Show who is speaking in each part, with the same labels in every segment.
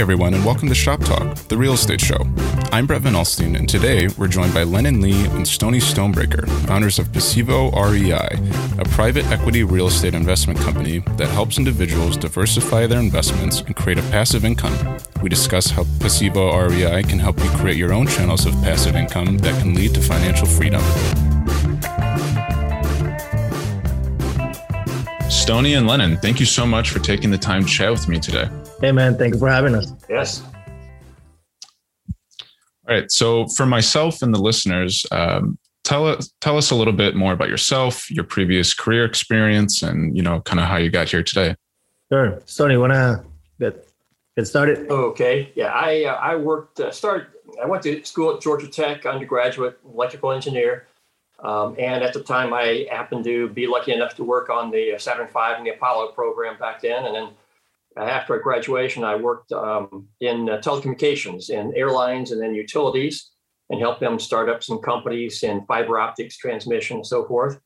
Speaker 1: Everyone, and welcome to Shop Talk, the real estate show. I'm Brett Van Alstine, and today we're joined by Lennon Lee and Stony Stonebreaker, founders of Passivo REI, a private equity real estate investment company that helps individuals diversify their investments and create a passive income. We discuss how Passivo REI can help you create your own channels of passive income that can lead to financial freedom. Stony and Lennon, thank you so much for taking the time to chat with me today.
Speaker 2: Hey, man. Thank you for having us.
Speaker 3: Yes.
Speaker 1: All right. So, for myself and the listeners, um, tell us tell us a little bit more about yourself, your previous career experience, and you know, kind of how you got here today.
Speaker 2: Sure. Stony, wanna get get started?
Speaker 3: Okay. Yeah. I uh, I worked uh, started. I went to school at Georgia Tech, undergraduate electrical engineer. Um, and at the time, I happened to be lucky enough to work on the Saturn V and the Apollo program back then. And then after graduation, I worked um, in uh, telecommunications and airlines and then utilities and helped them start up some companies in fiber optics transmission and so forth.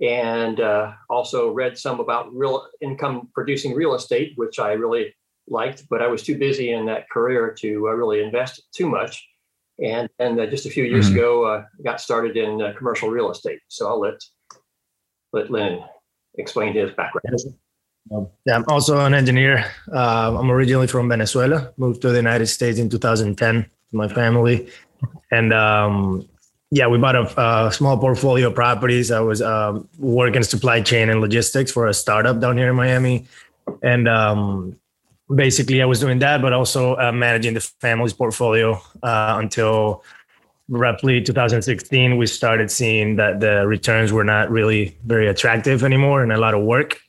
Speaker 3: And uh, also read some about real income producing real estate, which I really liked, but I was too busy in that career to uh, really invest too much. And and uh, just a few years mm-hmm. ago, uh, got started in uh, commercial real estate. So I'll let let Lynn explain his background.
Speaker 2: Um, yeah, I'm also an engineer. Uh, I'm originally from Venezuela. Moved to the United States in 2010 with my family, and um, yeah, we bought a, a, small portfolio of properties. I was um, working supply chain and logistics for a startup down here in Miami, and um, basically I was doing that, but also uh, managing the family's portfolio uh, until roughly 2016. We started seeing that the returns were not really very attractive anymore, and a lot of work.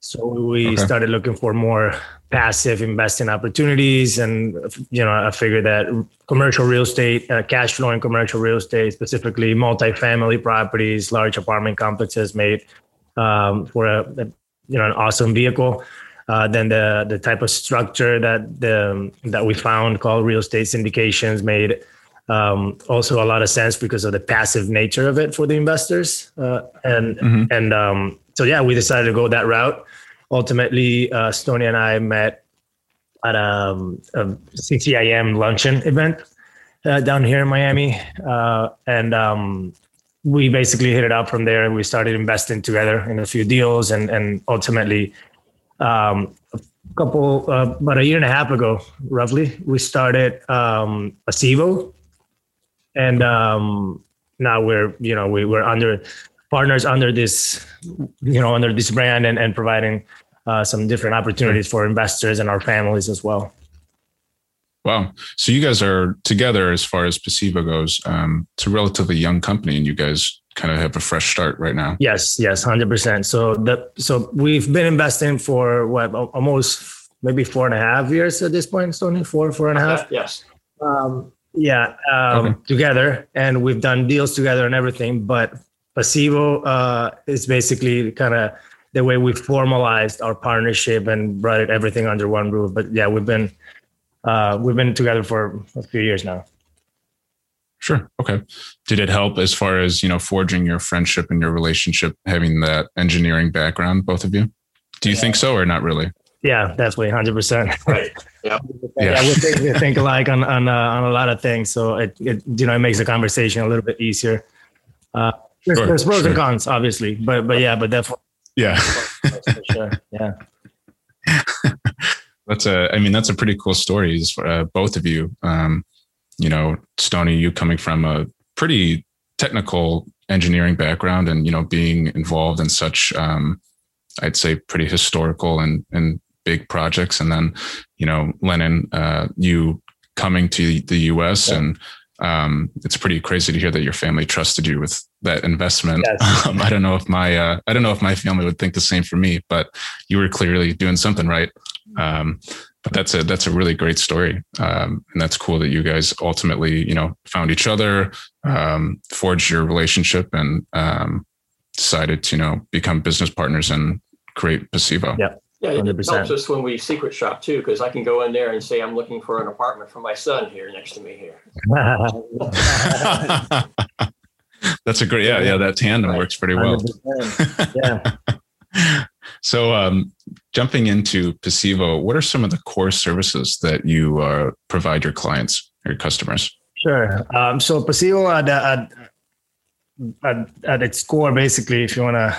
Speaker 2: So we okay. started looking for more passive investing opportunities, and you know, I figured that commercial real estate, uh, cash flowing commercial real estate, specifically multifamily properties, large apartment complexes, made um, for a, a, you know an awesome vehicle. Uh, then the the type of structure that the that we found called real estate syndications made um, also a lot of sense because of the passive nature of it for the investors. Uh, and mm-hmm. and um, so yeah, we decided to go that route ultimately, uh, Stony and I met at um, a, a CCIM luncheon event uh, down here in Miami, uh, and um, we basically hit it up from there. We started investing together in a few deals, and and ultimately, um, a couple uh, about a year and a half ago, roughly, we started um, Passivo, and um, now we're you know we, we're under partners under this, you know, under this brand and, and providing uh, some different opportunities for investors and our families as well.
Speaker 1: Wow. So you guys are together as far as Passivo goes. Um, it's a relatively young company and you guys kind of have a fresh start right now.
Speaker 2: Yes, yes, 100%. So the, so we've been investing for what, almost maybe four and a half years at this point, Stony, four, four and a half.
Speaker 3: Yes.
Speaker 2: Um, yeah, um, okay. together and we've done deals together and everything, but Passivo uh, is basically kind of the way we formalized our partnership and brought it everything under one roof. But yeah, we've been uh, we've been together for a few years now.
Speaker 1: Sure. Okay. Did it help as far as you know forging your friendship and your relationship, having that engineering background, both of you? Do you yeah. think so, or not really?
Speaker 2: Yeah, definitely, hundred percent.
Speaker 3: Right.
Speaker 2: Yeah. yeah. we think, we think alike on on, uh, on a lot of things, so it, it you know it makes the conversation a little bit easier. Uh, there's, sure, there's pros sure. and cons, obviously, but but yeah, but definitely.
Speaker 1: Yeah.
Speaker 2: sure. Yeah.
Speaker 1: that's a. I mean, that's a pretty cool story. For, uh, both of you, um, you know, Stony, you coming from a pretty technical engineering background, and you know, being involved in such, um, I'd say, pretty historical and and big projects, and then, you know, Lennon, uh, you coming to the U.S. Yeah. and um, it's pretty crazy to hear that your family trusted you with that investment. Yes. Um, I don't know if my uh, I don't know if my family would think the same for me, but you were clearly doing something right. Um, but that's a that's a really great story, um, and that's cool that you guys ultimately you know found each other, um, forged your relationship, and um, decided to you know become business partners and create Passivo.
Speaker 2: Yeah.
Speaker 3: Yeah, it 100%. helps us when we secret shop too, because I can go in there and say I'm looking for an apartment for my son here next to me here.
Speaker 1: That's a great, yeah, yeah. That tandem right. works pretty well.
Speaker 2: yeah.
Speaker 1: so, um, jumping into Pasivo, what are some of the core services that you uh, provide your clients or your customers?
Speaker 2: Sure. Um, so Pasivo at, at, at, at its core, basically, if you want to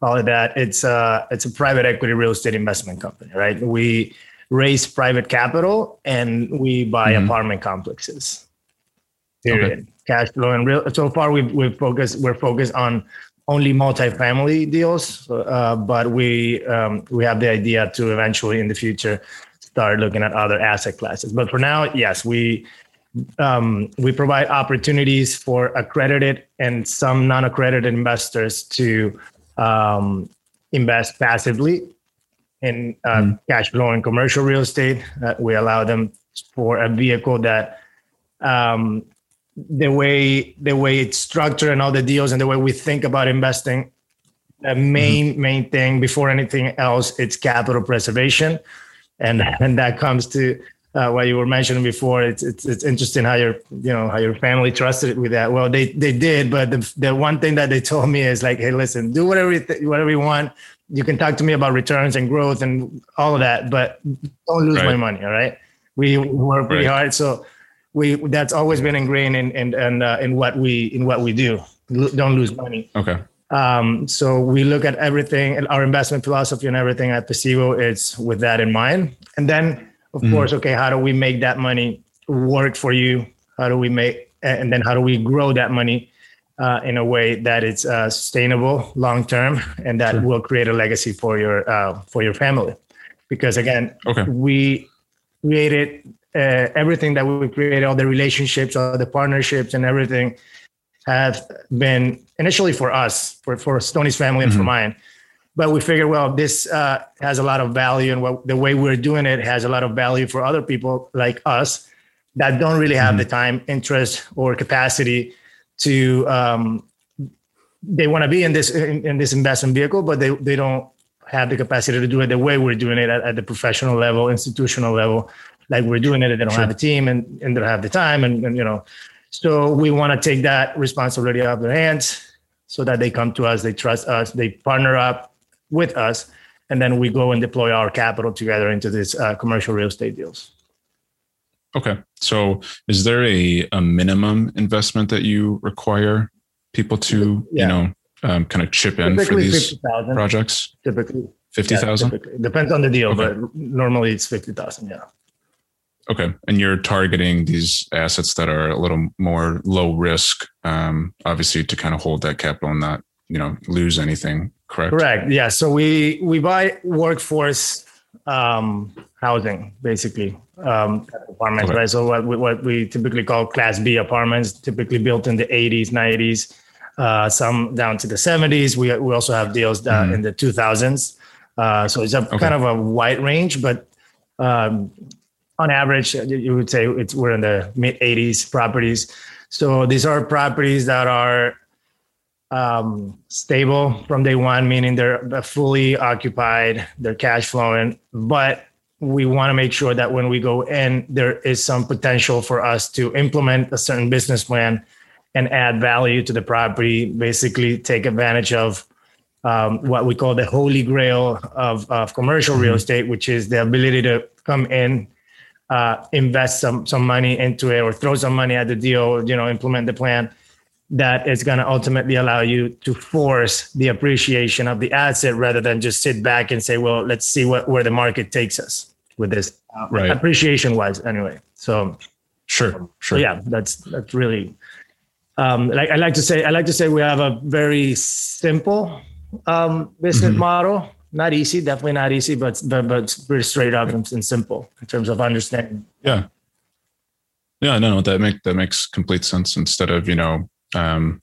Speaker 2: call of that, it's a, it's a private equity real estate investment company, right? We raise private capital and we buy mm-hmm. apartment complexes. Period. Okay. Cash flow and real. So far, we've we've focused. We're focused on only multifamily deals, uh, but we um, we have the idea to eventually in the future start looking at other asset classes. But for now, yes, we um, we provide opportunities for accredited and some non-accredited investors to um, invest passively in uh, mm. cash flow and commercial real estate. Uh, we allow them for a vehicle that um, the way the way it's structured and all the deals and the way we think about investing. The main mm-hmm. main thing before anything else, it's capital preservation, and and that comes to uh, what you were mentioning before. It's, it's it's interesting how your you know how your family trusted with that. Well, they they did, but the the one thing that they told me is like, hey, listen, do whatever you th- whatever you want, you can talk to me about returns and growth and all of that, but don't lose right. my money. All right. We work pretty right. hard. So we, that's always been ingrained in, in, in, uh, in what we, in what we do. L- don't lose money.
Speaker 1: Okay.
Speaker 2: Um, so we look at everything and our investment philosophy and everything at Pasivo. It's with that in mind. And then of mm-hmm. course, okay, how do we make that money work for you? How do we make, and then how do we grow that money uh, in a way that it's uh, sustainable long term and that sure. will create a legacy for your uh, for your family because again
Speaker 1: okay.
Speaker 2: we created uh, everything that we created all the relationships all the partnerships and everything have been initially for us for for Stony's family and mm-hmm. for mine but we figured well this uh, has a lot of value and what, the way we're doing it has a lot of value for other people like us that don't really have mm-hmm. the time interest or capacity to um, they want to be in this in, in, this investment vehicle, but they they don't have the capacity to do it the way we're doing it at, at the professional level, institutional level, like we're doing it. They don't sure. have a team and, and they don't have the time, and, and you know, so we want to take that responsibility out of their hands so that they come to us, they trust us, they partner up with us, and then we go and deploy our capital together into these uh, commercial real estate deals.
Speaker 1: Okay. So is there a, a minimum investment that you require people to, yeah. you know, um, kind of chip in typically for these 50, projects?
Speaker 2: Typically.
Speaker 1: 50,000?
Speaker 2: Yeah, Depends on the deal, okay. but normally it's 50,000. Yeah.
Speaker 1: Okay. And you're targeting these assets that are a little more low risk, um, obviously to kind of hold that capital and not, you know, lose anything. Correct.
Speaker 2: Correct. Yeah. So we, we buy workforce um, housing, basically, um, apartments, okay. right? So what we, what we typically call Class B apartments, typically built in the 80s, 90s, uh, some down to the 70s. We we also have deals down mm. in the 2000s. Uh, so it's a okay. kind of a wide range, but um, on average, you would say it's we're in the mid 80s properties. So these are properties that are um, stable from day one, meaning they're fully occupied, they're cash flowing. But we want to make sure that when we go in, there is some potential for us to implement a certain business plan and add value to the property, basically take advantage of um, what we call the holy grail of, of commercial real mm-hmm. estate, which is the ability to come in, uh, invest some some money into it or throw some money at the deal, you know, implement the plan that is going to ultimately allow you to force the appreciation of the asset rather than just sit back and say, well, let's see what where the market takes us with this right. appreciation wise anyway. So
Speaker 1: sure, sure.
Speaker 2: So yeah, that's that's really um, like I like to say I like to say we have a very simple um, business mm-hmm. model. Not easy, definitely not easy, but but, but pretty straight up and, and simple in terms of understanding.
Speaker 1: Yeah. Yeah, no, no, that make that makes complete sense. Instead of you know um,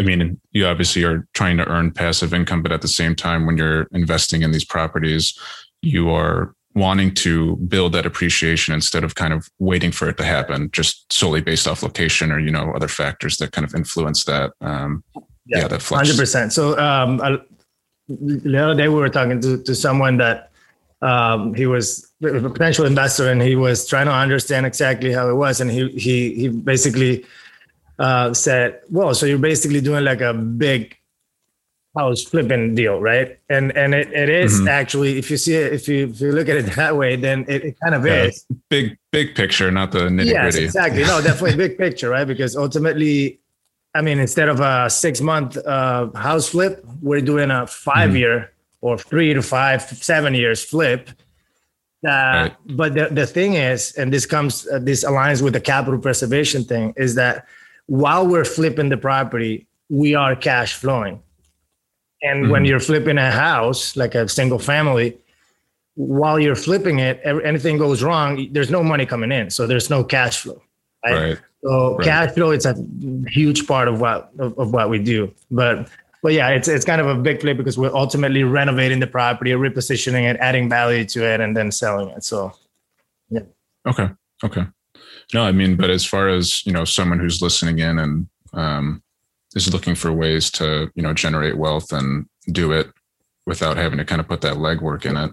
Speaker 1: I mean, you obviously are trying to earn passive income, but at the same time, when you're investing in these properties, you are wanting to build that appreciation instead of kind of waiting for it to happen, just solely based off location or you know other factors that kind of influence that. Um, yeah, yeah, that
Speaker 2: hundred percent. So um, I, the other day we were talking to to someone that um, he was a potential investor and he was trying to understand exactly how it was, and he he he basically uh, said, well, so you're basically doing like a big house flipping deal, right? And and it, it is mm-hmm. actually if you see it, if you if you look at it that way, then it, it kind of yeah, is
Speaker 1: big big picture, not the nitty
Speaker 2: yes, gritty. exactly. No, definitely big picture, right? Because ultimately, I mean, instead of a six month uh, house flip, we're doing a 5 mm-hmm. year or three to five, seven years flip. Uh, right. But the, the thing is, and this comes, uh, this aligns with the capital preservation thing, is that while we're flipping the property, we are cash flowing. And mm-hmm. when you're flipping a house, like a single family, while you're flipping it, anything goes wrong, there's no money coming in. So there's no cash flow. Right. right. So right. cash flow it's a huge part of what of, of, what we do. But but yeah, it's it's kind of a big flip because we're ultimately renovating the property, repositioning it, adding value to it, and then selling it. So yeah.
Speaker 1: Okay. Okay. No, I mean, but as far as you know, someone who's listening in and um, is looking for ways to you know generate wealth and do it without having to kind of put that legwork in it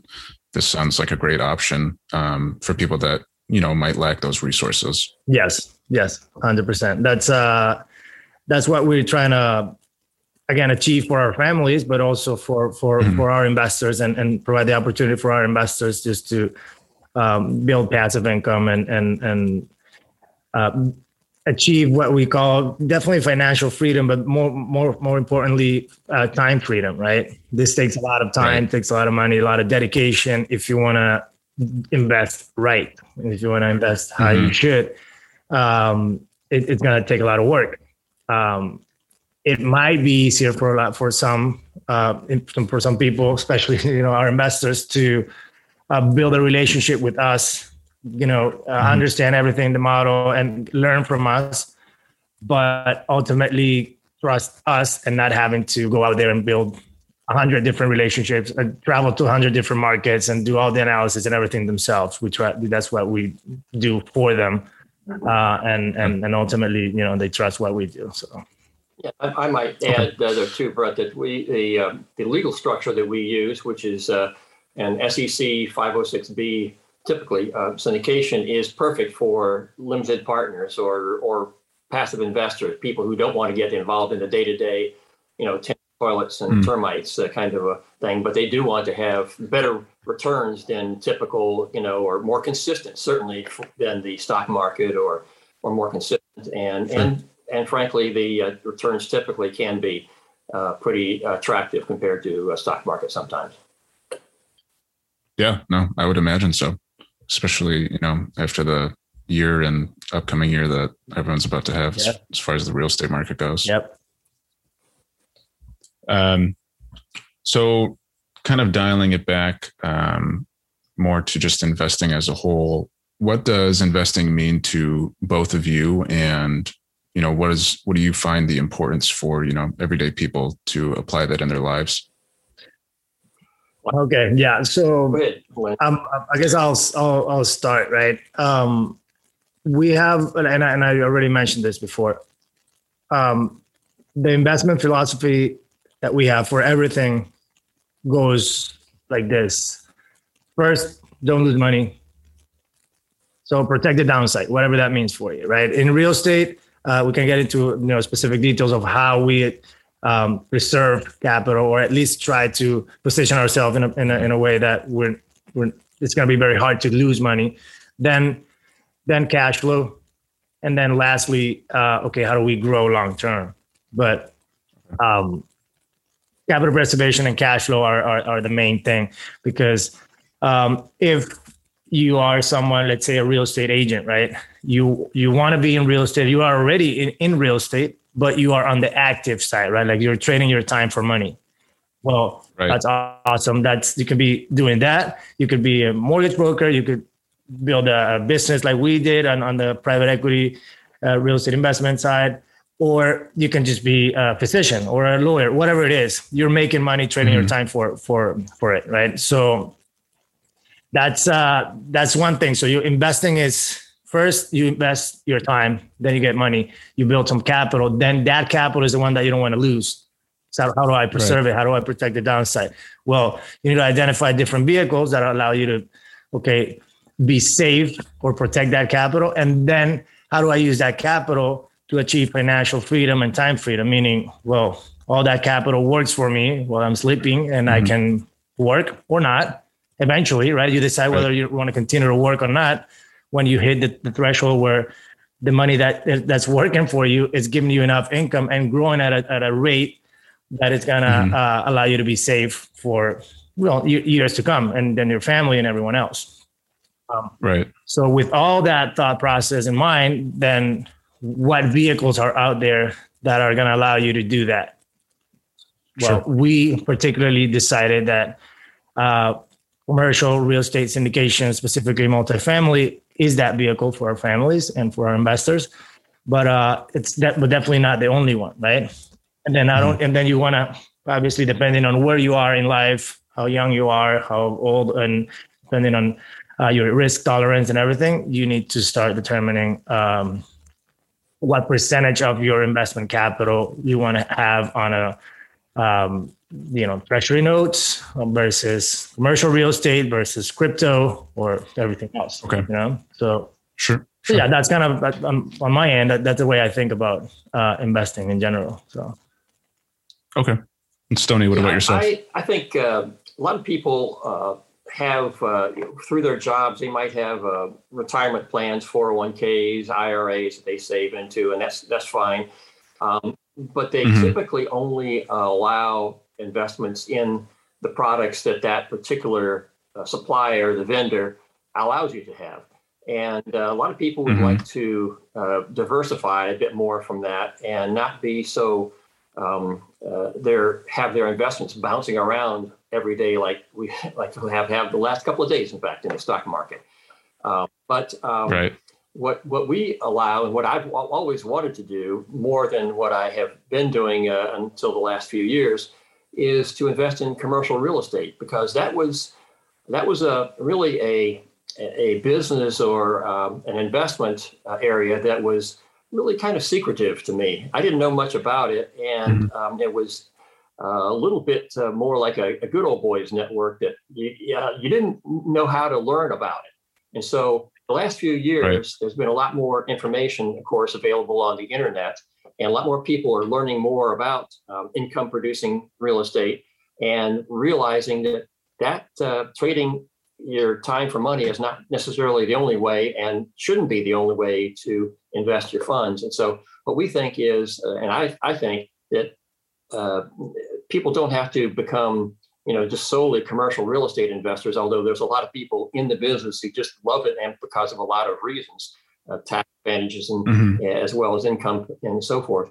Speaker 1: this sounds like a great option um, for people that you know might lack those resources
Speaker 2: yes yes 100% that's uh that's what we're trying to again achieve for our families but also for for mm-hmm. for our investors and and provide the opportunity for our investors just to um, build passive income and and and uh, achieve what we call definitely financial freedom, but more more more importantly, uh, time freedom. Right. This takes a lot of time, right. takes a lot of money, a lot of dedication. If you want to invest right, if you want to invest how mm-hmm. you should, um, it, it's going to take a lot of work. Um, it might be easier for a lot for some uh, for some people, especially you know our investors, to uh, build a relationship with us you know, uh, mm-hmm. understand everything, the model, and learn from us, but ultimately trust us and not having to go out there and build a hundred different relationships, and uh, travel to a hundred different markets, and do all the analysis and everything themselves. We try. That's what we do for them, uh, and and and ultimately, you know, they trust what we do. So.
Speaker 3: Yeah, I, I might add uh, there too, Brett, that we the uh, the legal structure that we use, which is uh, an SEC 506b typically uh, syndication is perfect for limited partners or or passive investors, people who don't want to get involved in the day to day, you know, toilets and mm. termites uh, kind of a thing, but they do want to have better returns than typical, you know, or more consistent, certainly than the stock market or or more consistent. And sure. and and frankly, the uh, returns typically can be uh, pretty attractive compared to a stock market sometimes.
Speaker 1: Yeah, no, I would imagine so especially you know after the year and upcoming year that everyone's about to have yep. as, as, far as the real estate market goes.
Speaker 2: Yep.
Speaker 1: Um, so kind of dialing it back um, more to just investing as a whole. What does investing mean to both of you, and you know what is what do you find the importance for you know everyday people to apply that in their lives?
Speaker 2: Okay, yeah. So um, I guess I'll, I'll I'll start right. Um, we have, and I, and I already mentioned this before. Um, the investment philosophy that we have for everything goes like this: first, don't lose money. So protect the downside, whatever that means for you, right? In real estate, uh, we can get into you know specific details of how we um, reserve capital or at least try to position ourselves in a, in a, in a way that we're, we're it's going to be very hard to lose money. Then then cash flow. And then lastly uh, okay how do we grow long term? But um, capital preservation and cash flow are, are, are the main thing because um, if you are someone let's say a real estate agent right? You you want to be in real estate. You are already in, in real estate but you are on the active side, right? Like you're trading your time for money. Well, right. that's awesome. That's you could be doing that. You could be a mortgage broker. You could build a, business like we did on, on the private equity uh, real estate investment side, or you can just be a physician or a lawyer, whatever it is. You're making money trading mm-hmm. your time for for for it, right? So that's uh that's one thing. So you investing is first you invest your time, then you get money, you build some capital, then that capital is the one that you don't want to lose. So how do I preserve right. it? How do I protect the downside? Well, you need to identify different vehicles that allow you to, okay, be safe or protect that capital. And then how do I use that capital to achieve financial freedom and time freedom? Meaning, well, all that capital works for me while I'm sleeping and mm-hmm. I can work or not eventually, right? You decide whether you want to continue to work or not when you hit the, the threshold where the money that that's working for you is giving you enough income and growing at a, at a rate that is going to mm-hmm. uh, allow you to be safe for well years to come and then your family and everyone else
Speaker 1: um, right
Speaker 2: so with all that thought process in mind then what vehicles are out there that are going to allow you to do that well sure. we particularly decided that uh, commercial real estate syndication specifically multifamily is that vehicle for our families and for our investors. But uh, it's that, but definitely not the only one, right? And then I don't, mm-hmm. and then you want to obviously depending on where you are in life, how young you are, how old, and depending on uh, your risk tolerance and everything, you need to start determining um, what percentage of your investment capital you want to have on a um, you know treasury notes versus commercial real estate versus crypto or everything else
Speaker 1: okay.
Speaker 2: you know? So
Speaker 1: sure,
Speaker 2: sure. yeah that's kind of on, on my end that, that's the way i think about uh, investing in general so.
Speaker 1: Okay. And stony what yeah, about yourself?
Speaker 3: I, I think uh, a lot of people uh, have uh, through their jobs they might have uh, retirement plans 401ks iras that they save into and that's that's fine. Um, but they mm-hmm. typically only allow investments in the products that that particular uh, supplier, the vendor, allows you to have. And uh, a lot of people would mm-hmm. like to uh, diversify a bit more from that and not be so um, uh, their have their investments bouncing around every day like we like we have have the last couple of days, in fact, in the stock market. Uh, but um,
Speaker 1: right
Speaker 3: what what we allow and what I've always wanted to do more than what I have been doing uh, until the last few years is to invest in commercial real estate because that was that was a really a a business or um, an investment uh, area that was really kind of secretive to me. I didn't know much about it, and mm-hmm. um, it was uh, a little bit uh, more like a, a, good old boys network that you, you didn't know how to learn about it. And so the last few years, right. there's been a lot more information, of course, available on the internet, and a lot more people are learning more about um, income producing real estate and realizing that that uh, trading your time for money is not necessarily the only way and shouldn't be the only way to invest your funds. And so, what we think is, uh, and I, I think that uh, people don't have to become you know, just solely commercial real estate investors, although there's a lot of people in the business who just love it and because of a lot of reasons, uh, tax advantages and mm-hmm. as well as income and so forth.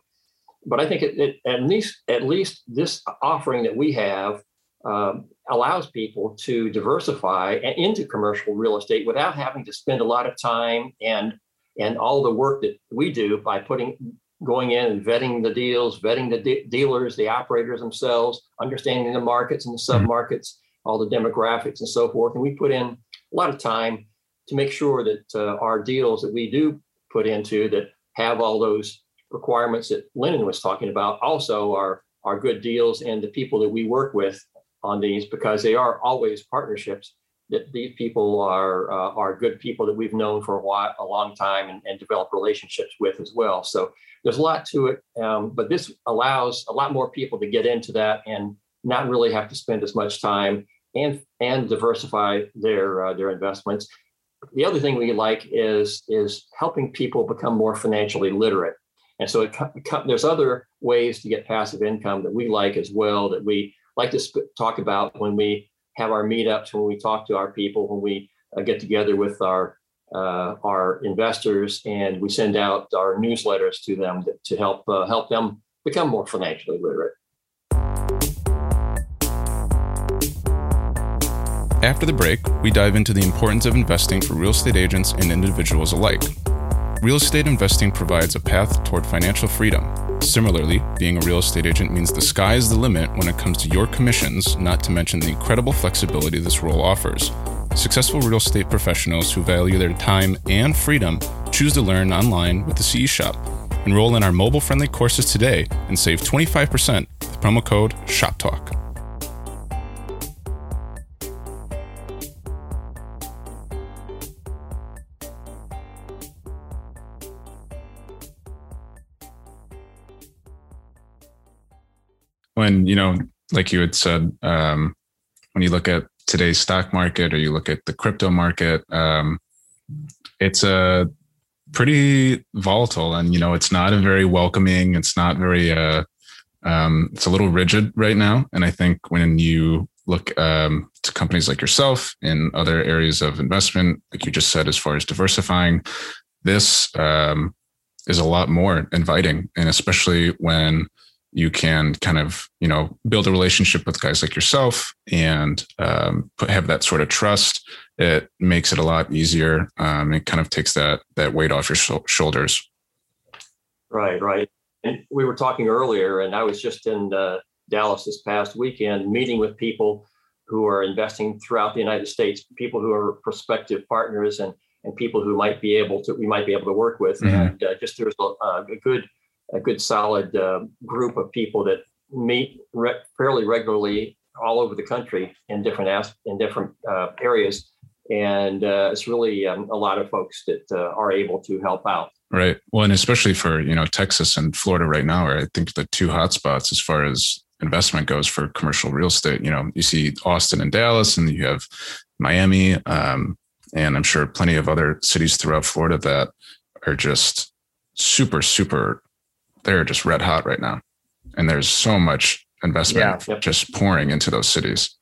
Speaker 3: But I think it, it, at least at least this offering that we have um, allows people to diversify into commercial real estate without having to spend a lot of time and and all the work that we do by putting going in and vetting the deals, vetting the de- dealers, the operators themselves, understanding the markets and the mm-hmm. submarkets, all the demographics and so forth. And we put in a lot of time to make sure that uh, our deals that we do put into that have all those requirements that Lennon was talking about also are are good deals and the people that we work with on these because they are always partnerships that these people are uh, are good people that we've known for a while, a long time, and, and develop relationships with as well. So there's a lot to it, um, but this allows a lot more people to get into that and not really have to spend as much time and and diversify their uh, their investments. The other thing we like is is helping people become more financially literate. And so it, there's other ways to get passive income that we like as well that we like to sp- talk about when we have our meetups, when we talk to our people, when we uh, get together with our uh, our investors, and we send out our newsletters to them to, to help uh, help them become more financially literate.
Speaker 1: After the break, we dive into the importance of investing for real estate agents and individuals alike. Real estate investing provides a path toward financial freedom. Similarly, being a real estate agent means the sky is the limit when it comes to your commissions, not to mention the incredible flexibility this role offers. Successful real estate professionals who value their time and freedom choose to learn online with the CE Shop. Enroll in our mobile friendly courses today and save 25% with promo code SHOPTALK. When you know, like you had said, um, when you look at today's stock market or you look at the crypto market, um, it's a pretty volatile, and you know, it's not a very welcoming. It's not very. Uh, um, it's a little rigid right now, and I think when you look um, to companies like yourself in other areas of investment, like you just said, as far as diversifying, this um, is a lot more inviting, and especially when you can kind of you know build a relationship with guys like yourself and um, put, have that sort of trust. It makes it a lot easier um, it kind of takes that that weight off your sh- shoulders.
Speaker 3: Right right. And we were talking earlier and i was just in uh, dallas this past weekend meeting with people who are investing throughout the united states people who are prospective partners and and people who might be able to we might be able to work with. Mm-hmm. and uh, just there's a, a good a good solid uh, group of people that meet re- fairly regularly all over the country in different as- in different uh, areas, and uh, it's really um, a lot of folks that uh, are able to help out.
Speaker 1: Right. Well, and especially for you know Texas and Florida right now, are I think the two hotspots as far as investment goes for commercial real estate. You know, you see Austin and Dallas, and you have Miami, um, and I'm sure plenty of other cities throughout Florida that are just super, super they're just red hot right now. And there's so much investment yeah. just pouring into those cities.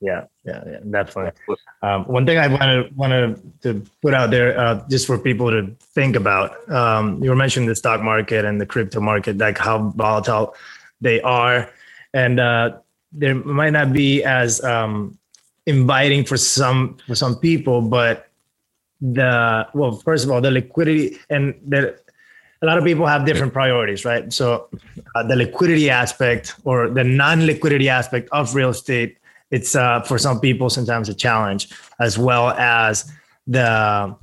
Speaker 2: Yeah, yeah, yeah definitely. Um, one thing I wanted wanted to put out there, uh, just for people to think about. Um, you were mentioning the stock market and the crypto market, like how volatile they are, and uh, there might not be as um, inviting for some for some people, but the well, first of all, the liquidity and the a lot of people have different priorities, right? So uh, the liquidity aspect or the non-liquidity aspect of real estate, it's uh, for some people sometimes a challenge, as well as the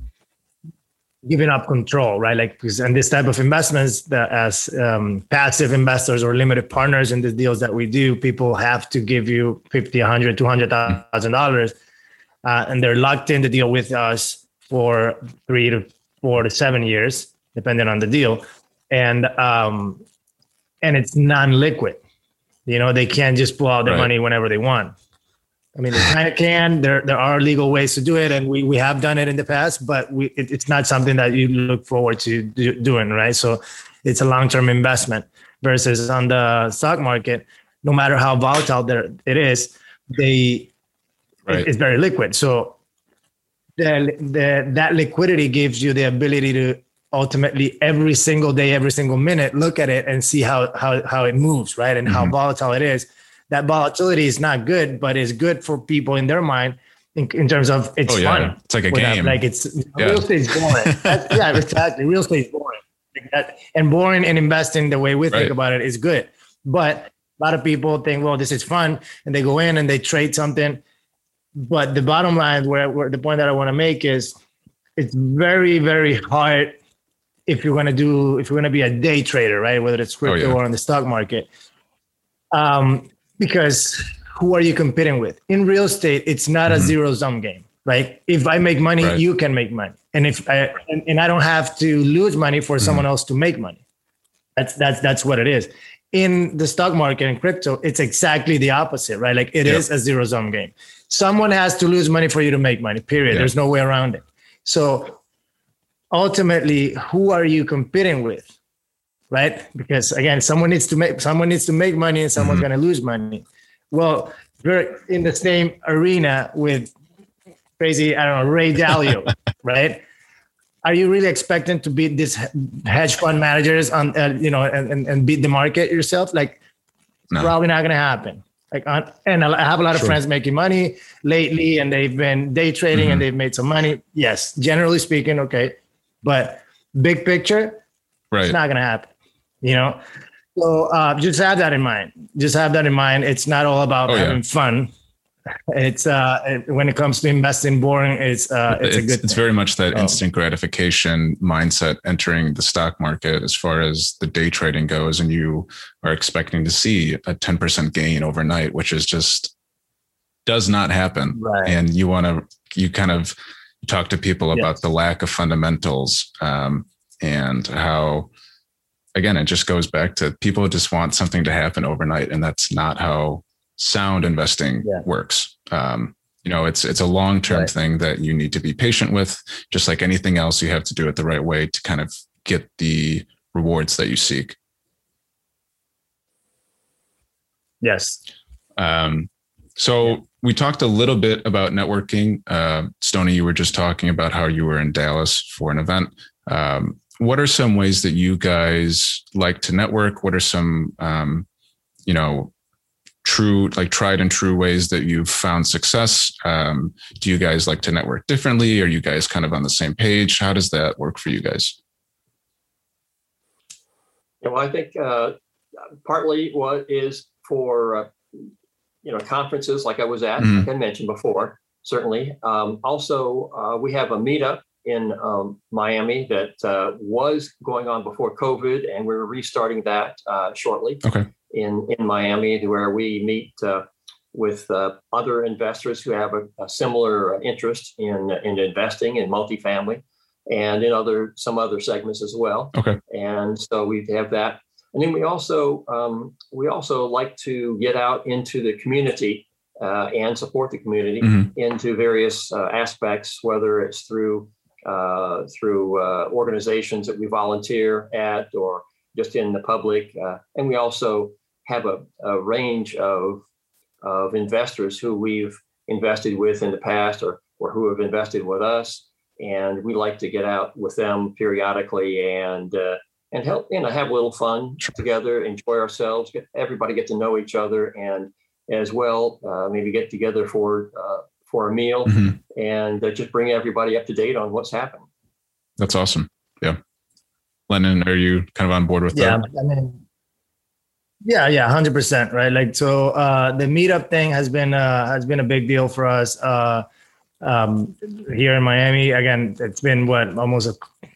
Speaker 2: giving up control, right? Like because in this type of investments, that as um, passive investors or limited partners in the deals that we do, people have to give you 50, 100, 200,000 dollars, uh, and they're locked in the deal with us for three to four to seven years depending on the deal, and um, and it's non-liquid. You know, they can't just pull out their right. money whenever they want. I mean, they kind of can. There, there are legal ways to do it, and we, we have done it in the past, but we, it, it's not something that you look forward to do, doing, right? So, it's a long term investment. Versus on the stock market, no matter how volatile there it is, they right. it, it's very liquid. So, the, the that liquidity gives you the ability to ultimately every single day, every single minute, look at it and see how how how it moves, right? And mm-hmm. how volatile it is. That volatility is not good, but is good for people in their mind in, in terms of it's oh, yeah. fun.
Speaker 1: It's like a game.
Speaker 2: Like it's yeah. real estate's boring. yeah, exactly. Real estate's boring. Like that, and boring and investing the way we right. think about it is good. But a lot of people think, well, this is fun, and they go in and they trade something. But the bottom line, where, where the point that I want to make is, it's very, very hard if you're going to do if you're going to be a day trader right whether it's crypto oh, yeah. or on the stock market um, because who are you competing with in real estate it's not mm-hmm. a zero sum game right if i make money right. you can make money and if I, and, and i don't have to lose money for mm-hmm. someone else to make money that's that's that's what it is in the stock market and crypto it's exactly the opposite right like it yep. is a zero sum game someone has to lose money for you to make money period yep. there's no way around it so ultimately who are you competing with right? Because again someone needs to make someone needs to make money and someone's mm-hmm. going to lose money. Well we're in the same arena with crazy i don't know ray dalio right? Are you really expecting to beat these hedge fund managers on uh, you know and, and beat the market yourself? Like no. probably not going to happen. Like on, and i have a lot of friends making money lately and they've been day trading mm-hmm. and they've made some money. Yes generally speaking okay but big picture, right. it's not going to happen. You know, so uh, just have that in mind. Just have that in mind. It's not all about oh, having yeah. fun. It's uh, it, when it comes to investing, boring. It's uh, it's, it's a good.
Speaker 1: It's very much that instant gratification mindset entering the stock market as far as the day trading goes, and you are expecting to see a ten percent gain overnight, which is just does not happen. Right. And you want to you kind of talk to people about the lack of fundamentals um, and how again, it just goes back to people just want something to happen overnight, and that's not how sound investing yeah. works. Um, you know, it's it's a long term right. thing that you need to be patient with. Just like anything else, you have to do it the right way to kind of get the rewards that you seek.
Speaker 2: Yes.
Speaker 1: Um, so yeah. we talked a little bit about networking. Uh, Stony, you were just talking about how you were in Dallas for an event. Um, what are some ways that you guys like to network? What are some, um, you know, true, like tried and true ways that you've found success? Um, do you guys like to network differently? Are you guys kind of on the same page? How does that work for you guys?
Speaker 3: Yeah, well, I think uh, partly what is for uh, you know conferences like I was at, mm-hmm. like I mentioned before. Certainly. Um, also, uh, we have a meetup in um, Miami that uh, was going on before COVID, and we're restarting that uh, shortly.
Speaker 1: Okay.
Speaker 3: In in Miami, where we meet uh, with uh, other investors who have a, a, similar interest in in investing in multifamily and in other some other segments as well.
Speaker 1: Okay.
Speaker 3: And so we have that, and then we also um, we also like to get out into the community. Uh, and support the community mm-hmm. into various uh, aspects, whether it's through uh, through uh, organizations that we volunteer at or just in the public. Uh, and we also have a, a, range of, of investors who we've invested with in the past or, or who have invested with us. And we like to get out with them periodically and uh, and help you know have a little fun together, enjoy ourselves, get everybody get to know each other, and as well uh, maybe get together for uh, for a meal mm-hmm. and uh, just bring everybody up to date on what's happened.
Speaker 1: That's awesome. Yeah. Lennon, are you kind of on board with
Speaker 2: yeah,
Speaker 1: that?
Speaker 2: I mean, yeah, yeah, hundred percent, right? Like, so uh, the meetup thing has been uh, has been a big deal for us uh, um, here in Miami. Again, it's been what almost a,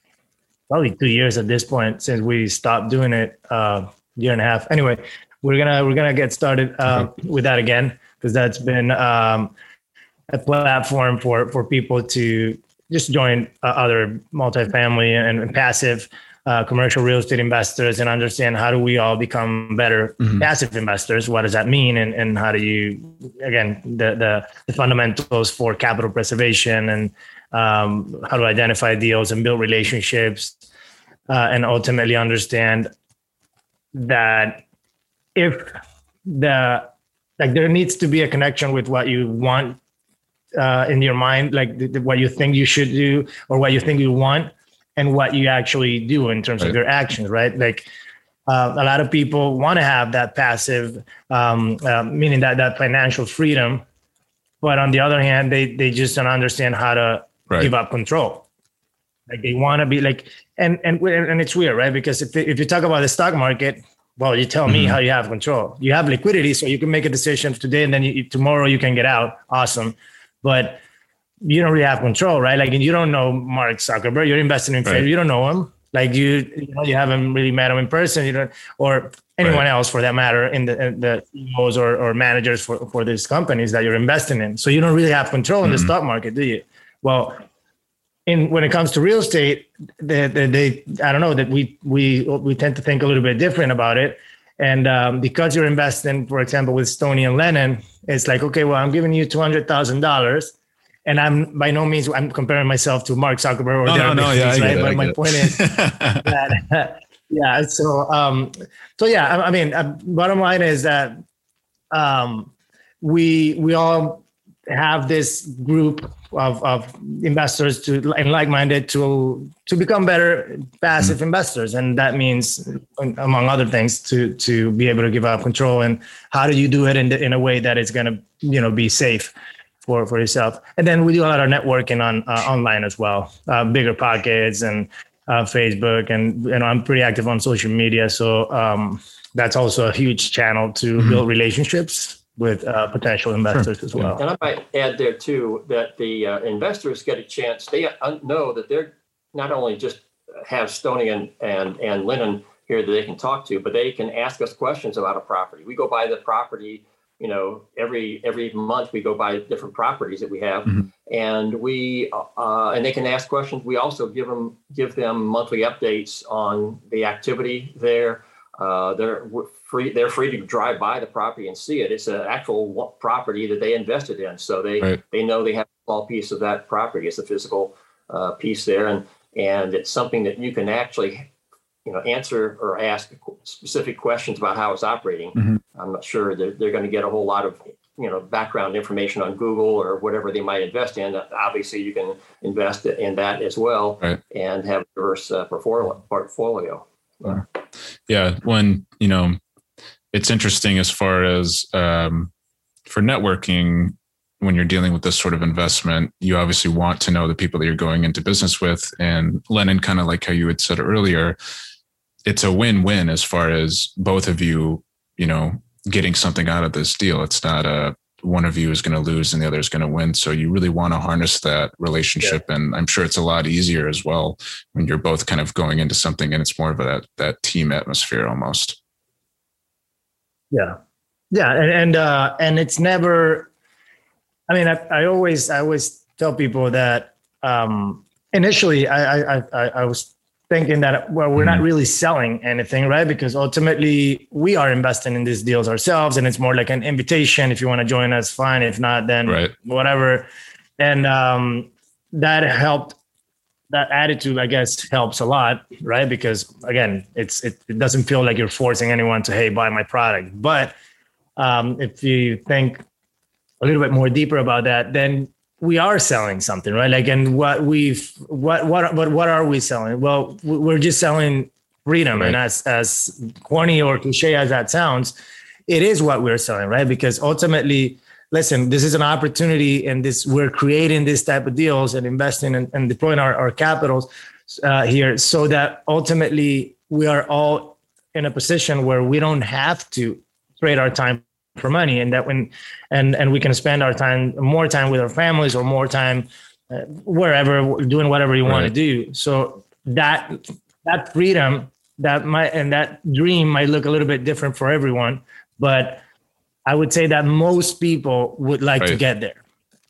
Speaker 2: probably two years at this point since we stopped doing it. Uh, year and a half. Anyway, we're gonna we're gonna get started uh, with that again because that's been um, a platform for for people to just join uh, other multifamily and, and passive uh, commercial real estate investors and understand how do we all become better mm-hmm. passive investors what does that mean and, and how do you again the, the, the fundamentals for capital preservation and um, how to identify deals and build relationships uh, and ultimately understand that if the like there needs to be a connection with what you want uh, in your mind, like the, the, what you think you should do or what you think you want, and what you actually do in terms right. of your actions, right? Like uh, a lot of people want to have that passive, um, uh, meaning that that financial freedom, but on the other hand, they they just don't understand how to right. give up control. Like they want to be like, and and and it's weird, right? Because if if you talk about the stock market, well, you tell me mm-hmm. how you have control. You have liquidity, so you can make a decision today, and then you, tomorrow you can get out. Awesome but you don't really have control, right? Like you don't know Mark Zuckerberg, you're investing in right. you don't know him. Like you, you know, you haven't really met him in person, you don't, or anyone right. else for that matter, in the, in the CEOs or, or managers for, for these companies that you're investing in. So you don't really have control in mm-hmm. the stock market, do you? Well, in when it comes to real estate, they, they, they, I don't know that we we we tend to think a little bit different about it. And um, because you're investing, for example, with Stony and Lennon, it's like, okay, well, I'm giving you two hundred thousand dollars, and I'm by no means I'm comparing myself to Mark Zuckerberg or
Speaker 1: no, no, no, yeah, right?
Speaker 2: It, but my point is that, yeah. So, um, so yeah, I, I mean, uh, bottom line is that um, we we all have this group of, of investors to and like-minded to to become better passive mm-hmm. investors. And that means among other things to to be able to give up control. And how do you do it in, the, in a way that is going to you know be safe for for yourself? And then we do a lot of networking on uh, online as well uh, BiggerPockets and uh, facebook. And you know i'm pretty active on social media. So um, that's also a huge channel to mm-hmm. build relationships with uh, potential investors sure. as well.
Speaker 3: And I might add there too that the uh, investors get a chance. They know that they're not only just have Stony and, and and Lennon here that they can talk to, but they can ask us questions about a property. We go by the property you know, every every month we go by different properties that we have, mm-hmm. and we uh, and they can ask questions. We also give them give them monthly updates on the activity there. Uh, they're free. They're free to drive by the property and see it. It's an actual property that they invested in, so they right. they know they have a small piece of that property. It's a physical uh, piece there, and and it's something that you can actually you know answer or ask specific questions about how it's operating. Mm-hmm. I'm not sure that they're going to get a whole lot of you know background information on Google or whatever they might invest in. Obviously, you can invest in that as well
Speaker 1: right.
Speaker 3: and have a diverse uh, portfolio.
Speaker 1: Yeah. Yeah, when you know, it's interesting as far as um, for networking when you're dealing with this sort of investment, you obviously want to know the people that you're going into business with. And Lennon, kind of like how you had said earlier, it's a win-win as far as both of you, you know, getting something out of this deal. It's not a one of you is going to lose and the other is going to win. So you really want to harness that relationship. Yeah. And I'm sure it's a lot easier as well when you're both kind of going into something and it's more of a, that, that team atmosphere almost.
Speaker 2: Yeah. Yeah. And, and, uh, and it's never, I mean, I, I always, I always tell people that, um, initially I, I, I, I was thinking that well we're not mm-hmm. really selling anything right? Because ultimately we are investing in these deals ourselves and it's more like an invitation. If you want to join us fine. If not then
Speaker 1: right.
Speaker 2: whatever. And um, that helped that attitude i guess helps a lot right? Because again it's it, it doesn't feel like you're forcing anyone to hey buy my product. But um, if you think a little bit more deeper about that then we are selling something, right? Like, and what we've, what, what, what, what are we selling? Well, we're just selling freedom. Right. And as, as corny or cliche as that sounds, it is what we're selling, right? Because ultimately, listen, this is an opportunity and this, we're creating this type of deals and investing and, and deploying our, our capitals uh, here so that ultimately we are all in a position where we don't have to trade our time for money and that when and and we can spend our time more time with our families or more time uh, wherever doing whatever you right. want to do so that that freedom that might and that dream might look a little bit different for everyone but i would say that most people would like right. to get there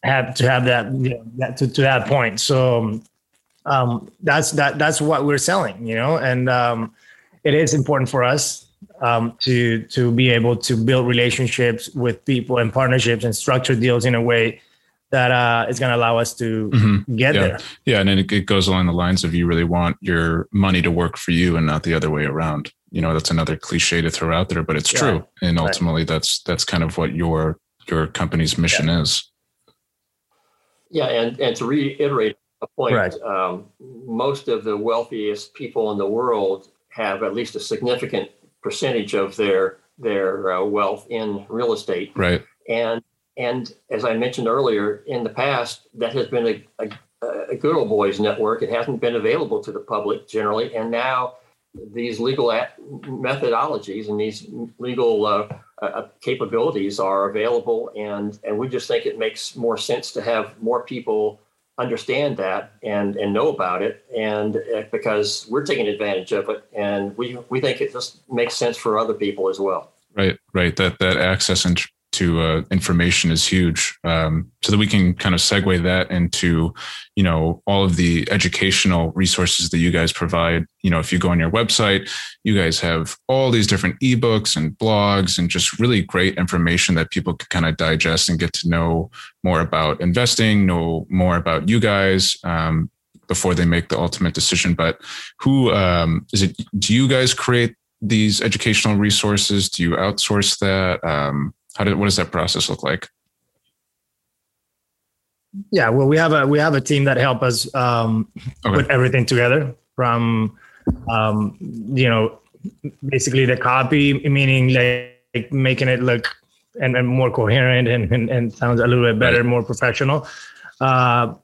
Speaker 2: have to have that, you know, that to, to that point so um, that's that that's what we're selling you know and um, it is important for us um, to to be able to build relationships with people and partnerships and structure deals in a way that uh, is going to allow us to mm-hmm. get
Speaker 1: yeah.
Speaker 2: there.
Speaker 1: Yeah, and it, it goes along the lines of you really want your money to work for you and not the other way around. You know, that's another cliche to throw out there, but it's yeah. true. And ultimately, right. that's that's kind of what your your company's mission yeah. is.
Speaker 3: Yeah, and and to reiterate a point, right. um, most of the wealthiest people in the world have at least a significant percentage of their their uh, wealth in real estate.
Speaker 1: Right.
Speaker 3: And and as I mentioned earlier, in the past, that has been a, a, a good old boys network. It hasn't been available to the public generally, and now these legal methodologies and these legal uh, uh, capabilities are available, and and we just think it makes more sense to have more people understand that and and know about it. And uh, because we're taking advantage of it and we we think it just makes sense for other people as well.
Speaker 1: Right right. That that access and to uh, information is huge. Um, so that we can kind of segue that into, you know, all of the educational resources that you guys provide. You know, if you go on your website, you guys have all these different ebooks and blogs and just really great information that people can kind of digest and get to know more about investing, know more about you guys. Um, before they make the ultimate decision, but who um, is it? Do you guys create these educational resources? Do you outsource that? Um, how did what does that process look like?
Speaker 2: Yeah, well, we have a we have a team that help us um, okay. put everything together from um, you know basically the copy, meaning like making it look and, and more coherent and, and, and sounds a little bit better, right. more professional. Uh,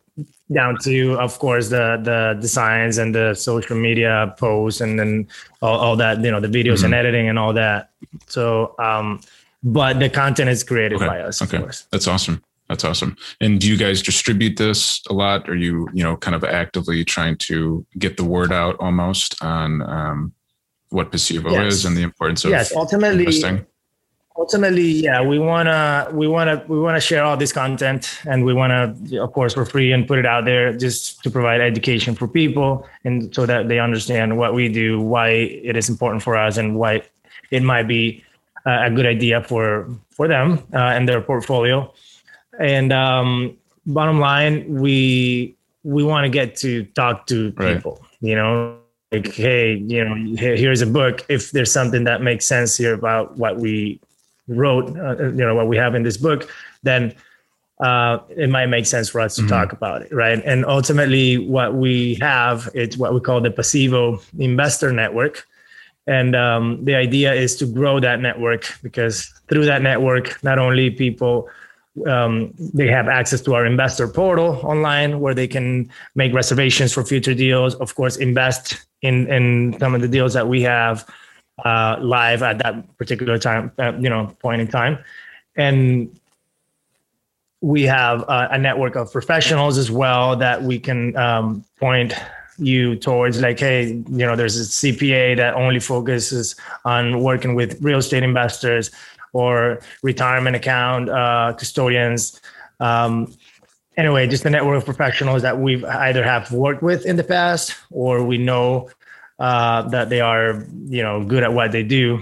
Speaker 2: down to of course the the designs and the social media posts and then all, all that you know the videos mm-hmm. and editing and all that so um but the content is created okay. by us. Okay,
Speaker 1: that's awesome. That's awesome. And do you guys distribute this a lot? Are you, you know, kind of actively trying to get the word out almost on um, what Pasivo yes. is and the importance of
Speaker 2: yes, ultimately, investing? ultimately yeah we want to we want to we want to share all this content and we want to of course for free and put it out there just to provide education for people and so that they understand what we do why it is important for us and why it might be a good idea for for them uh, and their portfolio and um, bottom line we we want to get to talk to people right. you know like hey you know here's a book if there's something that makes sense here about what we wrote, uh, you know, what we have in this book, then uh, it might make sense for us to mm-hmm. talk about it, right? And ultimately, what we have it's what we call the Pasivo Investor Network, and um, the idea is to grow that network because through that network, not only people um, they have access to our investor portal online where they can make reservations for future deals. Of course, invest in in some of the deals that we have uh, live at that particular time, uh, you know, point in time. And we have uh, a network of professionals as well that we can um, point you towards like hey you know there's a cpa that only focuses on working with real estate investors or retirement account uh, custodians. Um, anyway just a network of professionals that we've either have worked with in the past or we know uh, that they are you know good at what they do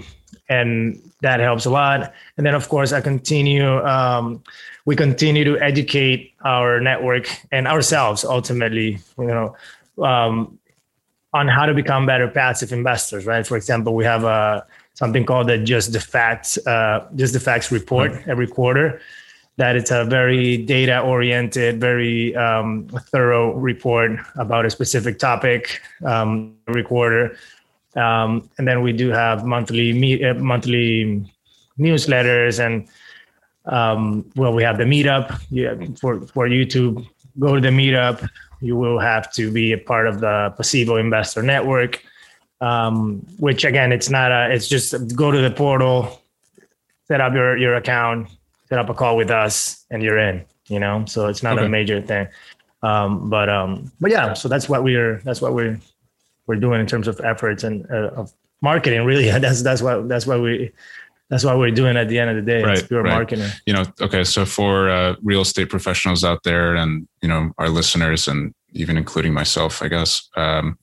Speaker 2: and that helps a lot. And then of course i continue um, we continue to educate our network and ourselves ultimately you know um, on how to become better passive investors right for example we have a something called the just the facts uh, just the facts report mm-hmm. every quarter that it's a very data oriented, very um, thorough report about a specific topic um, every quarter. Um, and then we do have monthly meet, uh, monthly newsletters and um, well, we have the meetup. Yeah, for for you to go to the meetup, you will have to be a part of the Pasivo Investor Network. Um, which again, it's not a. It's just go to the portal, set up your your account, set up a call with us and you're in, you know? So it's not okay. a major thing. Um, but, um, but yeah, so that's what we're, that's what we're, we're doing in terms of efforts and uh, of marketing. Really, that's, that's what, that's what we, that's what we're doing at the end of the day. Right, it's pure right. marketing.
Speaker 1: You know, okay. So for uh, real estate professionals out there and, you know, our listeners and even including myself, I guess, um,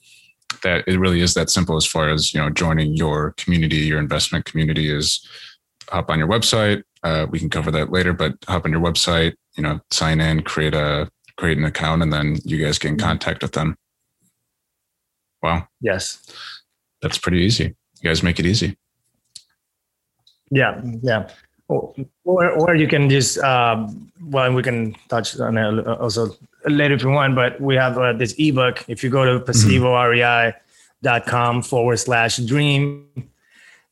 Speaker 1: that it really is that simple as far as, you know, joining your community, your investment community is hop on your website, uh, we can cover that later, but hop on your website, you know, sign in, create a create an account, and then you guys get in mm-hmm. contact with them. Wow.
Speaker 2: Yes.
Speaker 1: That's pretty easy. You guys make it easy.
Speaker 2: Yeah. Yeah. Or, or you can just, um, well, we can touch on it also later if you want, but we have uh, this ebook. If you go to pasivorei.com forward slash dream,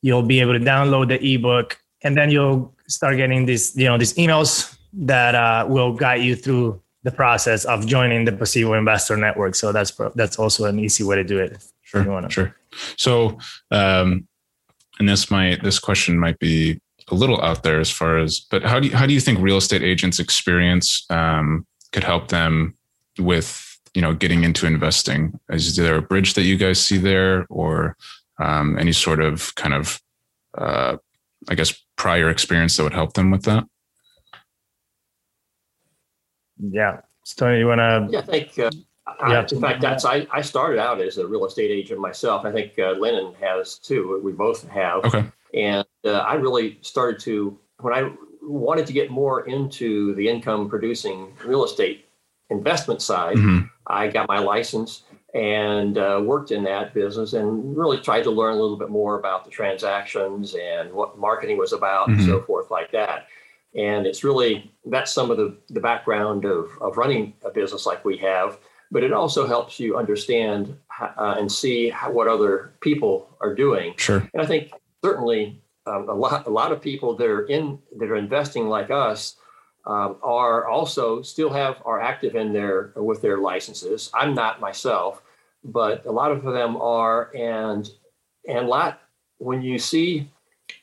Speaker 2: you'll be able to download the ebook and then you'll start getting these you know these emails that uh, will guide you through the process of joining the Pasivo Investor Network. So that's that's also an easy way to do it.
Speaker 1: Sure, sure. So, um, and this might this question might be a little out there as far as, but how do you, how do you think real estate agents' experience um, could help them with you know getting into investing? Is there a bridge that you guys see there, or um, any sort of kind of uh, I guess prior experience that would help them with that?
Speaker 2: Yeah. Tony, you want to?
Speaker 3: Yeah, I think, uh, yeah. I, in fact, that's, I, I started out as a real estate agent myself. I think uh, Lennon has too. We both have.
Speaker 1: Okay.
Speaker 3: And uh, I really started to, when I wanted to get more into the income producing real estate investment side, mm-hmm. I got my license and uh, worked in that business and really tried to learn a little bit more about the transactions and what marketing was about mm-hmm. and so forth like that and it's really that's some of the, the background of, of running a business like we have but it also helps you understand uh, and see how, what other people are doing.
Speaker 1: Sure.
Speaker 3: And i think certainly um, a lot a lot of people that are in that are investing like us um, are also still have are active in their with their licenses. I'm not myself, but a lot of them are, and and a lot when you see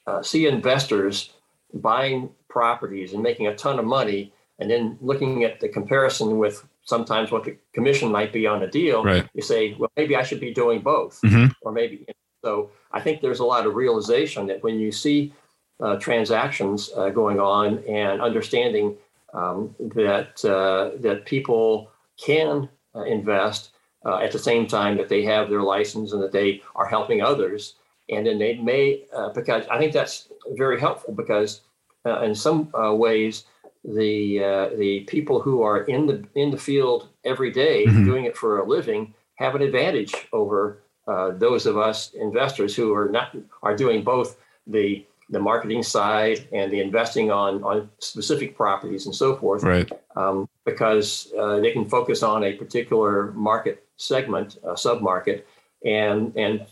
Speaker 3: uh, see investors buying properties and making a ton of money, and then looking at the comparison with sometimes what the commission might be on a deal,
Speaker 1: right.
Speaker 3: you say, well, maybe I should be doing both, mm-hmm. or maybe so. I think there's a lot of realization that when you see uh, transactions uh, going on and understanding um, that uh, that people can uh, invest uh, at the same time that they have their license and that they are helping others. And then they may, because I think that's very helpful because in some ways the the people who are in the in the field every day, mm-hmm. doing it for a living have an advantage over uh, those of us investors who are not are doing both the the marketing side and the investing on on specific properties and so forth.
Speaker 1: Right.
Speaker 3: Um, because uh, they can focus on a particular market segment, a sub market, and and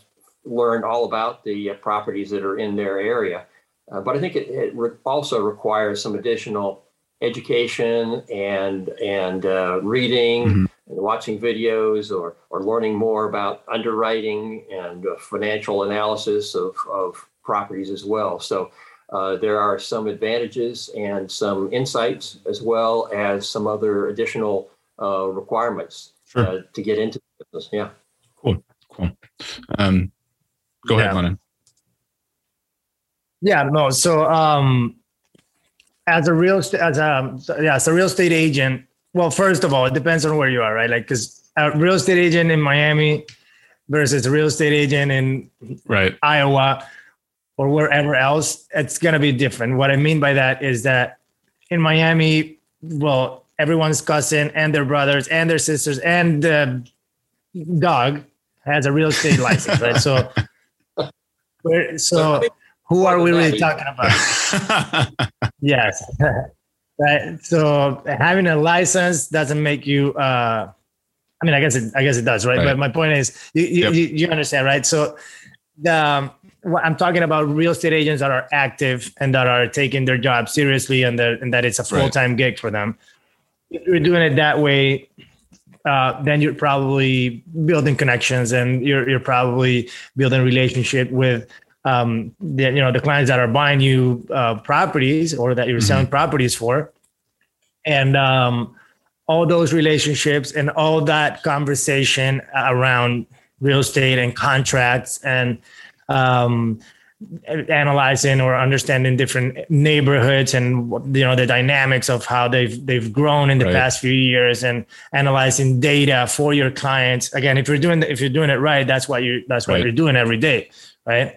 Speaker 3: learn all about the uh, properties that are in their area. Uh, but I think it, it re- also requires some additional education and and uh, reading mm-hmm. and watching videos or or learning more about underwriting and uh, financial analysis of of properties as well. So. Uh, there are some advantages and some insights, as well as some other additional uh, requirements sure. Uh, to get into business. Yeah.
Speaker 1: Cool. Cool. Um, go yeah. ahead, Lennon.
Speaker 2: Yeah. No. So, um, as a real estate as a yeah as a real estate agent well first of all it depends on where you are right? Like because a real estate agent in miami versus a real estate agent in
Speaker 1: right.
Speaker 2: Iowa or wherever else it's going to be different. What i mean by that is that in miami well everyone's cousin and their brothers and their sisters and the dog has a real estate license right? So so who are we really talking about? yes. right. So having a license doesn't make you. Uh, I mean, I guess it. I guess it does, right? right. But my point is, you you, yep. you, you understand, right? So the um, I'm talking about real estate agents that are active and that are taking their job seriously, and that and that it's a full time right. gig for them. If you're doing it that way, uh, then you're probably building connections and you're you're probably building relationship with um, the, you know the clients that are buying you uh, properties or that you're mm-hmm. selling properties for, and um, all those relationships and all that conversation around real estate and contracts and um, analyzing or understanding different neighborhoods and you know the dynamics of how they've they've grown in the right. past few years and analyzing data for your clients again if you're doing if you're doing it right that's what you that's what right. you're doing every day right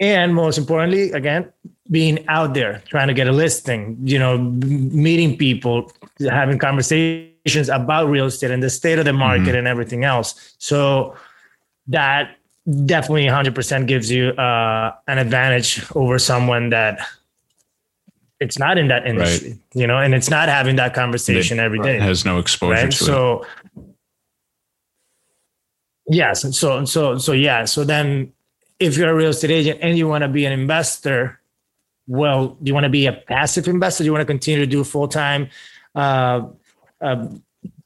Speaker 2: and most importantly again being out there trying to get a listing you know meeting people having conversations about real estate and the state of the market mm-hmm. and everything else so that definitely 100% gives you uh, an advantage over someone that it's not in that industry right. you know and it's not having that conversation every day
Speaker 1: has no exposure right?
Speaker 2: so it. yes so so so yeah so then if you're a real estate agent and you want to be an investor, well, do you want to be a passive investor? Do you want to continue to do full time uh, uh,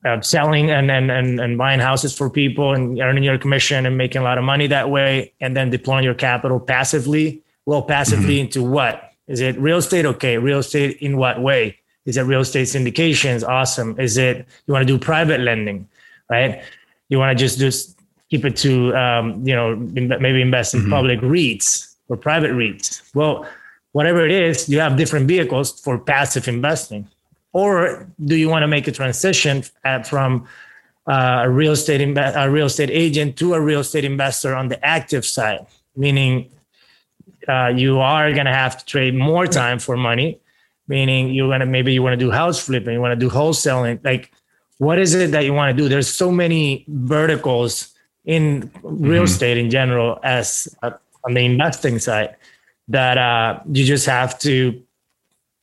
Speaker 2: uh, selling and, and and and buying houses for people and earning your commission and making a lot of money that way, and then deploying your capital passively? Well, passively mm-hmm. into what? Is it real estate? Okay, real estate in what way? Is it real estate syndications? Awesome. Is it you want to do private lending, right? You want to just do keep it to um, you know maybe invest in mm-hmm. public REITs or private REITs. Well, whatever it is, you have different vehicles for passive investing. Or do you want to make a transition at, from uh, a real estate a real estate agent to a real estate investor on the active side, meaning uh, you are going to have to trade more time for money, meaning you're going to maybe you want to do house flipping, you want to do wholesaling. Like, what is it that you want to do? There's so many verticals in real mm-hmm. estate in general as uh, on the investing side that uh, you just have to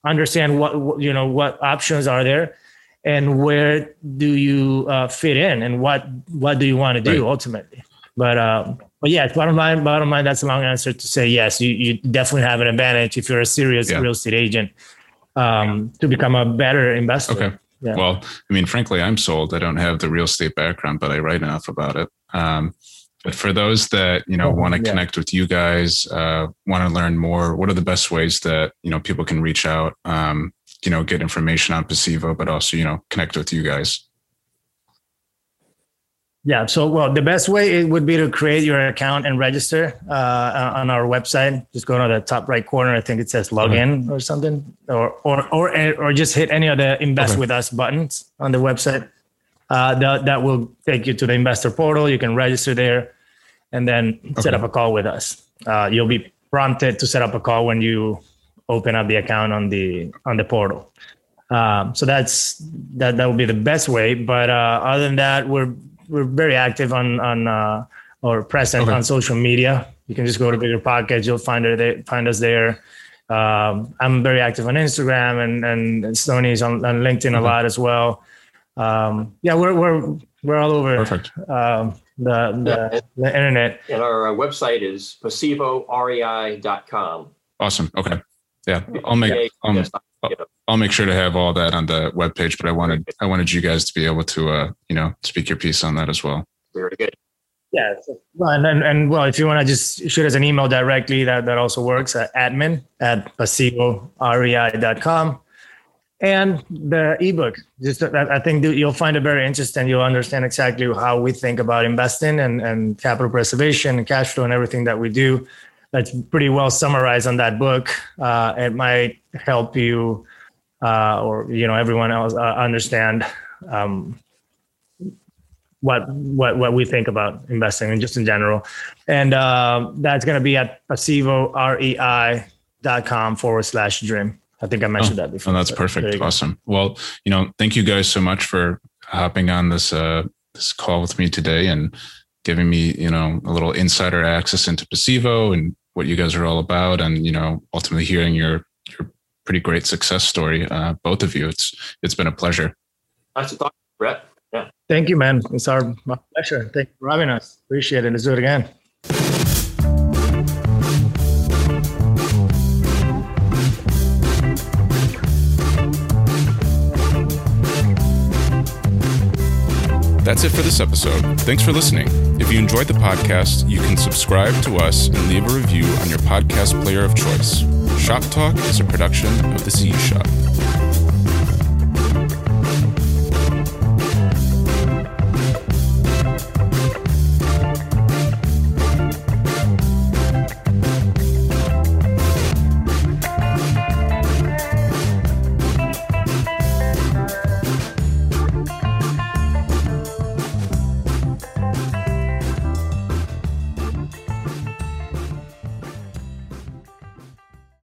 Speaker 2: understand what you know what options are there and where do you uh, fit in and what what do you want to do right. ultimately but uh, but yeah bottom line bottom line that's a long answer to say yes you, you definitely have an advantage if you're a serious yeah. real estate agent um, to become a better investor
Speaker 1: okay yeah. Well, I mean, frankly, I'm sold. I don't have the real estate background, but I write enough about it. Um, but for those that you know oh, want to yeah. connect with you guys, uh, want to learn more, what are the best ways that you know people can reach out? Um, you know, get information on Pasivo, but also you know connect with you guys.
Speaker 2: Yeah. So, well, the best way it would be to create your account and register uh, on our website. Just go to the top right corner. I think it says login okay. or something, or or or or just hit any of the invest okay. with us buttons on the website. Uh, that that will take you to the investor portal. You can register there, and then okay. set up a call with us. Uh, you'll be prompted to set up a call when you open up the account on the on the portal. Um, so that's that that would be the best way. But uh, other than that, we're we're very active on on uh, or present okay. on social media. You can just go to BiggerPockets. You'll find it find us there. Um, I'm very active on Instagram and and Stony's on, on LinkedIn a lot as well. Um, yeah, we're we're we're all over
Speaker 1: Perfect.
Speaker 2: Um, the the, yeah. the, internet.
Speaker 3: And our uh, website is pasivorei.com.
Speaker 1: Awesome. Okay. Yeah, I'll make um, I'll make sure to have all that on the webpage. But I wanted I wanted you guys to be able to uh, you know speak your piece on that as well.
Speaker 3: Very good.
Speaker 2: Yeah, well, and, and, and well, if you want to just shoot us an email directly, that that also works. at admin at pasivorei.com. And the ebook, just I think you'll find it very interesting. You'll understand exactly how we think about investing and, and capital preservation and cash flow and everything that we do that's pretty well summarized on that book. Uh, it might help you uh, or you know everyone else uh, understand um, what what what we think about investing and just in general. And uh, that's going to be at pasivorei.com forward slash dream. I think I mentioned oh, that before.
Speaker 1: Oh, that's perfect. Awesome. Well, you know, thank you guys so much for hopping on this uh, this call with me today and giving me, you know, a little insider access into Pasivo and what you guys are all about, and you know, ultimately hearing your your pretty great success story, uh, both of you. It's it's been a pleasure.
Speaker 3: Nice to talk, Brett. Yeah.
Speaker 2: Thank you, man. It's our my pleasure. Thank you for having us. Appreciate it. Let's do it again.
Speaker 1: That's it for this episode. Thanks for listening. If you enjoyed the podcast, you can subscribe to us and leave a review on your podcast player of choice. Shop Talk is a production of the Seed Shop.